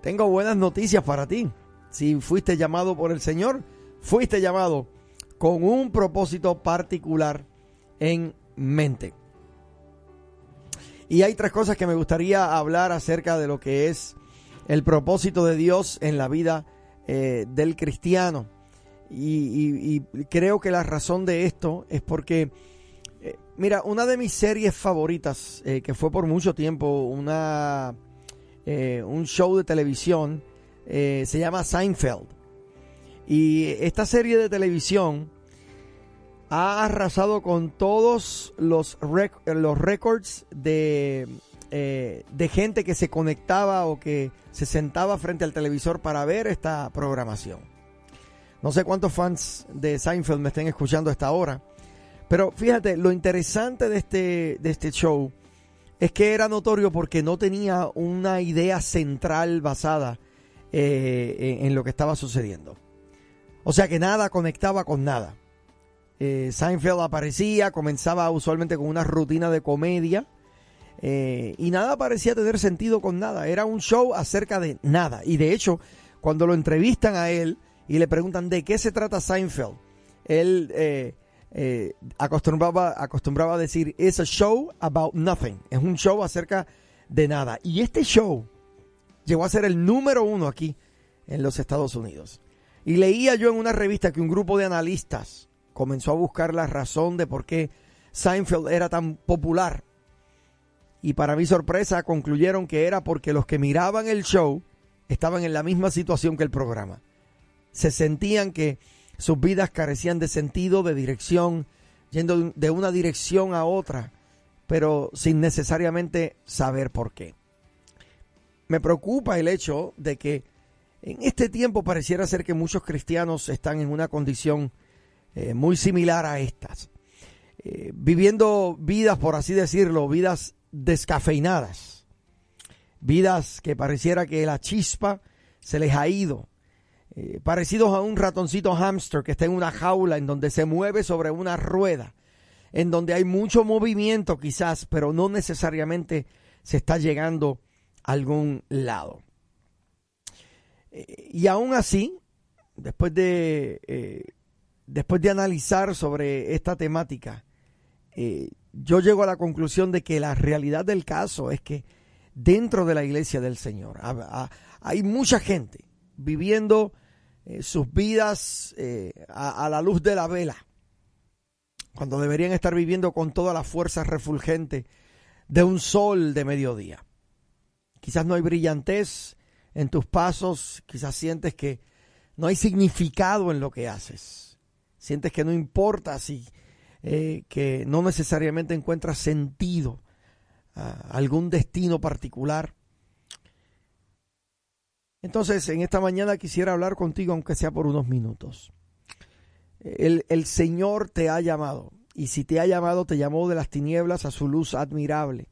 Tengo buenas noticias para ti. Si fuiste llamado por el Señor, fuiste llamado con un propósito particular en mente. Y hay tres cosas que me gustaría hablar acerca de lo que es el propósito de Dios en la vida eh, del cristiano. Y, creo que la razón de esto es porque, eh, mira, una de mis series favoritas, eh, que fue por mucho tiempo una, un show de televisión, se llama Seinfeld. Y esta serie de televisión ha arrasado con todos los, récords de, eh, de gente que se conectaba o que se sentaba frente al televisor para ver esta programación. No sé cuántos fans de Seinfeld me estén escuchando a esta hora, pero fíjate, lo interesante de este, de este show es que era notorio porque no tenía una idea central basada eh, en lo que estaba sucediendo. O sea que nada conectaba con nada. Eh, Seinfeld aparecía, comenzaba usualmente con una rutina de comedia eh, y nada parecía tener sentido con nada. Era un show acerca de nada. Y de hecho, cuando lo entrevistan a él y le preguntan de qué se trata Seinfeld, él eh, acostumbraba, acostumbraba a decir, it's a show about nothing. Es un show acerca de nada. Y este show llegó a ser el número uno aquí en los Estados Unidos. Y leía yo en una revista que un grupo de analistas comenzó a buscar la razón de por qué Seinfeld era tan popular. Y para mi sorpresa concluyeron que era porque los que miraban el show estaban en la misma situación que el programa. Se sentían que sus vidas carecían de sentido, de dirección, yendo de una dirección a otra, pero sin necesariamente saber por qué. Me preocupa el hecho de que en este tiempo pareciera ser que muchos cristianos están en una condición eh, muy similar a estas. Eh, viviendo vidas, por así decirlo, vidas descafeinadas. Vidas que pareciera que la chispa se les ha ido. Eh, parecidos a un ratoncito hámster que está en una jaula en donde se mueve sobre una rueda. En donde hay mucho movimiento quizás, pero no necesariamente se está llegando a algún lado. y aún así, después de después de analizar sobre esta temática, eh, yo llego a la conclusión de que la realidad del caso es que dentro de la iglesia del Señor hay mucha gente viviendo eh, sus vidas eh, a, la luz de la vela, cuando deberían estar viviendo con toda la fuerza refulgente de un sol de mediodía. Quizás no hay brillantez en tus pasos, quizás sientes que no hay significado en lo que haces sientes que no importa si eh, que no necesariamente encuentras sentido a algún destino particular. Entonces, en esta mañana quisiera hablar contigo, aunque sea por unos minutos. El, Señor te ha llamado, y si te ha llamado, te llamó de las tinieblas a su luz admirable.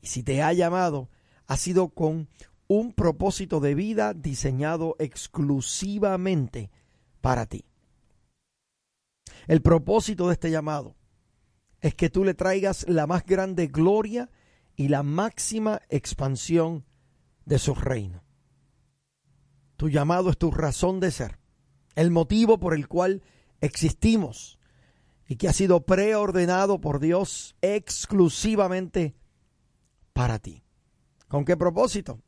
Y si te ha llamado, ha sido con un propósito de vida diseñado exclusivamente para ti. El propósito de este llamado es que tú le traigas la más grande gloria y la máxima expansión de su reino. Tu llamado es tu razón de ser, el motivo por el cual existimos y que ha sido preordenado por Dios exclusivamente para ti. ¿Con qué propósito?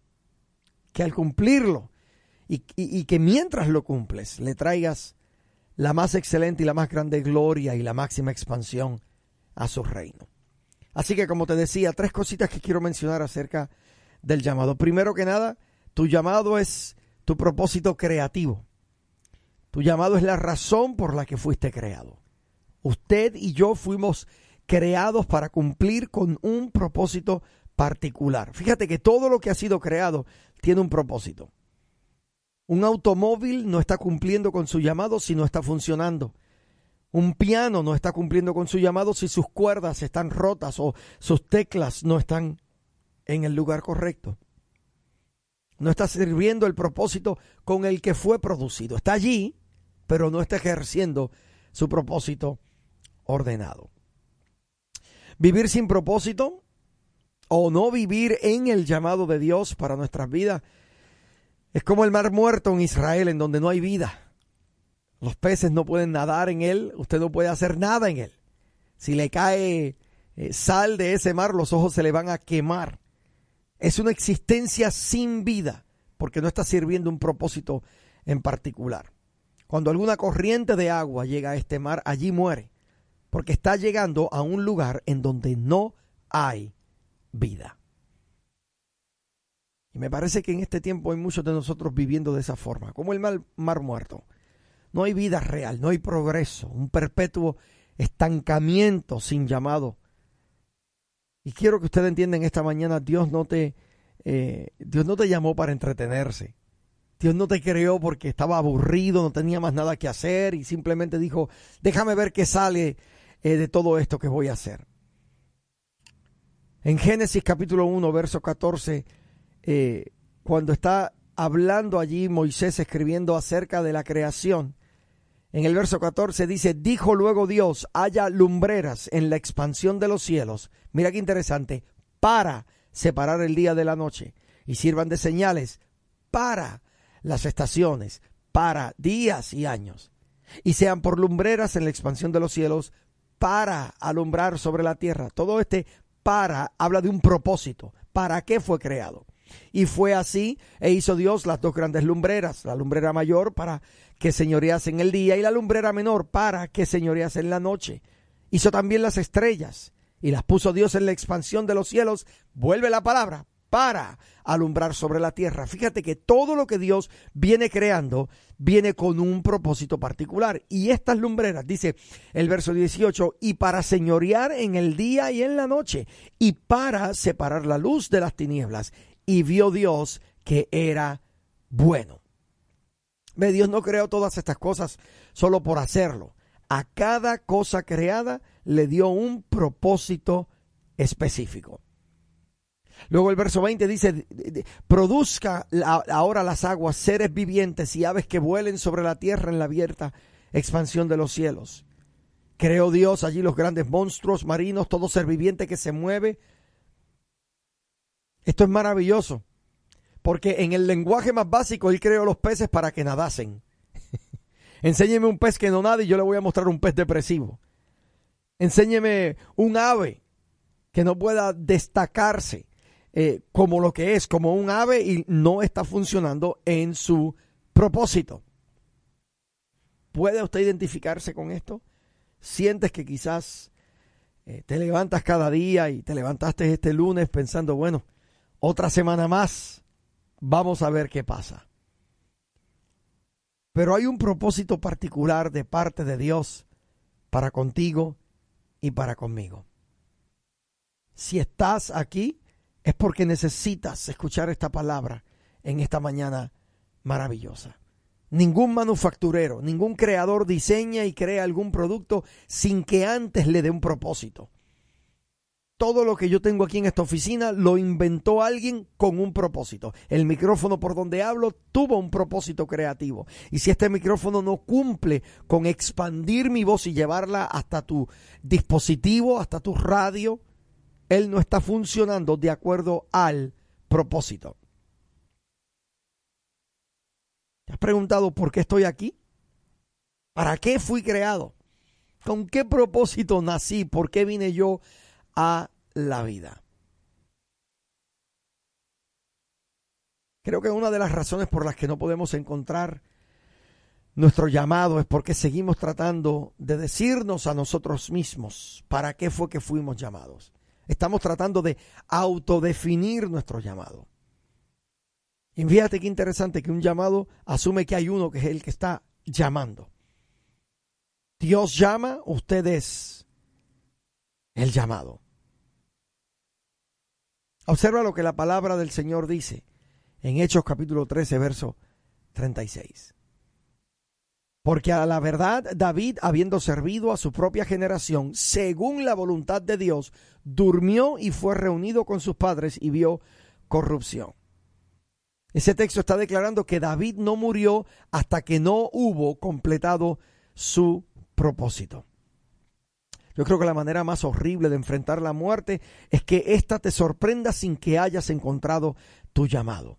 Que al cumplirlo y, que mientras lo cumples le traigas la más excelente y la más grande gloria y la máxima expansión a su reino. Así que como te decía, tres cositas que quiero mencionar acerca del llamado. Primero que nada, tu llamado es tu propósito creativo. Tu llamado es la razón por la que fuiste creado. Usted y yo fuimos creados para cumplir con un propósito particular. Fíjate que todo lo que ha sido creado tiene un propósito. Un automóvil no está cumpliendo con su llamado si no está funcionando. Un piano no está cumpliendo con su llamado si sus cuerdas están rotas o sus teclas no están en el lugar correcto. No está sirviendo el propósito con el que fue producido. Está allí, pero no está ejerciendo su propósito ordenado. Vivir sin propósito o no vivir en el llamado de Dios para nuestras vidas Es como el mar muerto en Israel, en donde no hay vida. Los peces no pueden nadar en él, usted no puede hacer nada en él. Si le cae eh, sal de ese mar, los ojos se le van a quemar. Es una existencia sin vida, porque no está sirviendo un propósito en particular. Cuando alguna corriente de agua llega a este mar, allí muere, porque está llegando a un lugar en donde no hay vida. Y me parece que en este tiempo hay muchos de nosotros viviendo de esa forma, como el mar, mar muerto. No hay vida real, no hay progreso, un perpetuo estancamiento sin llamado. Y quiero que usted entienda en esta mañana, Dios no te, eh, Dios no te llamó para entretenerse. Dios no te creó porque estaba aburrido, no tenía más nada que hacer y simplemente dijo, déjame ver qué sale eh, de todo esto que voy a hacer. En Génesis capítulo 1, verso 14, eh, cuando está hablando allí Moisés escribiendo acerca de la creación, en el verso 14 dice, dijo luego Dios, haya lumbreras en la expansión de los cielos. Mira qué interesante, para separar el día de la noche y sirvan de señales para las estaciones, para días y años. Y sean por lumbreras en la expansión de los cielos para alumbrar sobre la tierra. Todo este para habla de un propósito. ¿Para qué fue creado? Y fue así, e hizo Dios las dos grandes lumbreras, la lumbrera mayor para que señorease en el día y la lumbrera menor para que señorease en la noche. Hizo también las estrellas y las puso Dios en la expansión de los cielos. Vuelve la palabra para alumbrar sobre la tierra. Fíjate que todo lo que Dios viene creando viene con un propósito particular. Y estas lumbreras, dice el verso 18, y para señorear en el día y en la noche, y para separar la luz de las tinieblas y vio Dios que era bueno. Dios no creó todas estas cosas solo por hacerlo. A cada cosa creada le dio un propósito específico. Luego el verso 20 dice, produzca ahora las aguas seres vivientes y aves que vuelen sobre la tierra en la abierta expansión de los cielos. Creó Dios allí los grandes monstruos marinos, todo ser viviente que se mueve, esto es maravilloso, porque en el lenguaje más básico él creó los peces para que nadasen. Enséñeme un pez que no nada y yo le voy a mostrar un pez depresivo. Enséñeme un ave que no pueda destacarse eh, como lo que es, como un ave y no está funcionando en su propósito. ¿Puede usted identificarse con esto? ¿Sientes que quizás eh, te levantas cada día y te levantaste este lunes pensando, bueno, otra semana más. Vamos a ver qué pasa. Pero hay un propósito particular de parte de Dios para contigo y para conmigo. Si estás aquí es porque necesitas escuchar esta palabra en esta mañana maravillosa. Ningún manufacturero, ningún creador diseña y crea algún producto sin que antes le dé un propósito todo lo que yo tengo aquí en esta oficina lo inventó alguien con un propósito. El micrófono por donde hablo tuvo un propósito creativo. Y si este micrófono no cumple con expandir mi voz y llevarla hasta tu dispositivo, hasta tu radio, él no está funcionando de acuerdo al propósito. ¿Te has preguntado por qué estoy aquí? ¿Para qué fui creado? ¿Con qué propósito nací? ¿Por qué vine yo a la vida. Creo que una de las razones por las que no podemos encontrar nuestro llamado es porque seguimos tratando de decirnos a nosotros mismos para qué fue que fuimos llamados. Estamos tratando de autodefinir nuestro llamado. Y fíjate qué interesante que un llamado asume que hay uno que es el que está llamando. Dios llama, usted es el llamado. Observa lo que la palabra del Señor dice en Hechos capítulo 13, verso 36. Porque a la verdad David, habiendo servido a su propia generación, según la voluntad de Dios, durmió y fue reunido con sus padres y vio corrupción. Ese texto está declarando que David no murió hasta que no hubo completado su propósito. Yo creo que la manera más horrible de enfrentar la muerte es que ésta te sorprenda sin que hayas encontrado tu llamado.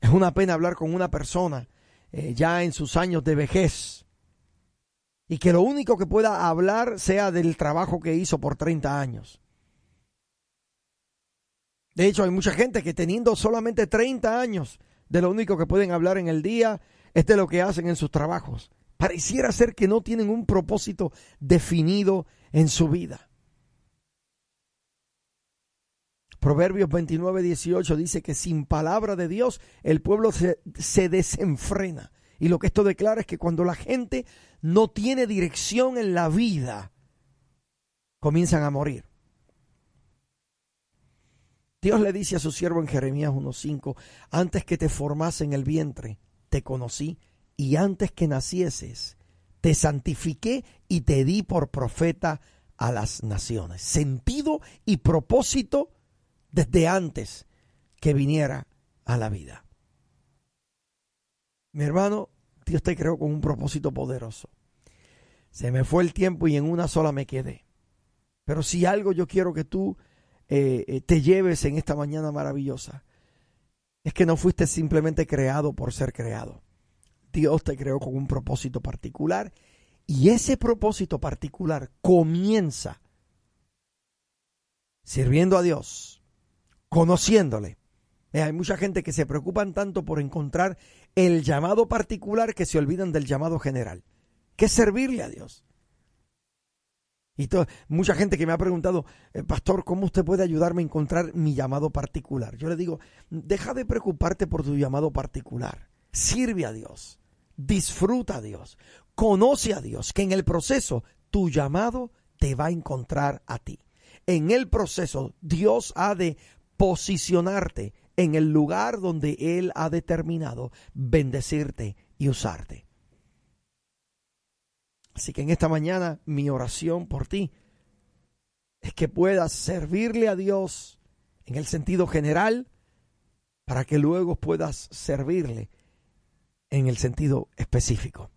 Es una pena hablar con una persona eh, ya en sus años de vejez y que lo único que pueda hablar sea del trabajo que hizo por 30 años. De hecho, hay mucha gente que teniendo solamente 30 años, de lo único que pueden hablar en el día es de lo que hacen en sus trabajos. Pareciera ser que no tienen un propósito definido en su vida. Proverbios 29, 18 dice que sin palabra de Dios el pueblo se, se, desenfrena. Y lo que esto declara es que cuando la gente no tiene dirección en la vida, comienzan a morir. Dios le dice a su siervo en Jeremías 1.5, antes que te formase en el vientre, te conocí, y antes que nacieses, te santifiqué y te di por profeta a las naciones. Sentido y propósito desde antes que viniera a la vida. Mi hermano, Dios te creó con un propósito poderoso. Se me fue el tiempo y en una sola me quedé. Pero si algo yo quiero que tú eh, eh, te lleves en esta mañana maravillosa es que no fuiste simplemente creado por ser creado. Dios te creó con un propósito particular y ese propósito particular comienza sirviendo a Dios, conociéndole. Eh, hay mucha gente que se preocupan tanto por encontrar el llamado particular que se olvidan del llamado general, que es servirle a Dios. Y mucha gente que me ha preguntado, eh, pastor, ¿cómo usted puede ayudarme a encontrar mi llamado particular? Yo le digo, deja de preocuparte por tu llamado particular. Sirve a Dios, disfruta a Dios, conoce a Dios, que en el proceso tu llamado te va a encontrar a ti. En el proceso Dios ha de posicionarte en el lugar donde Él ha determinado bendecirte y usarte. Así que en esta mañana mi oración por ti es que puedas servirle a Dios en el sentido general para que luego puedas servirle en el sentido específico.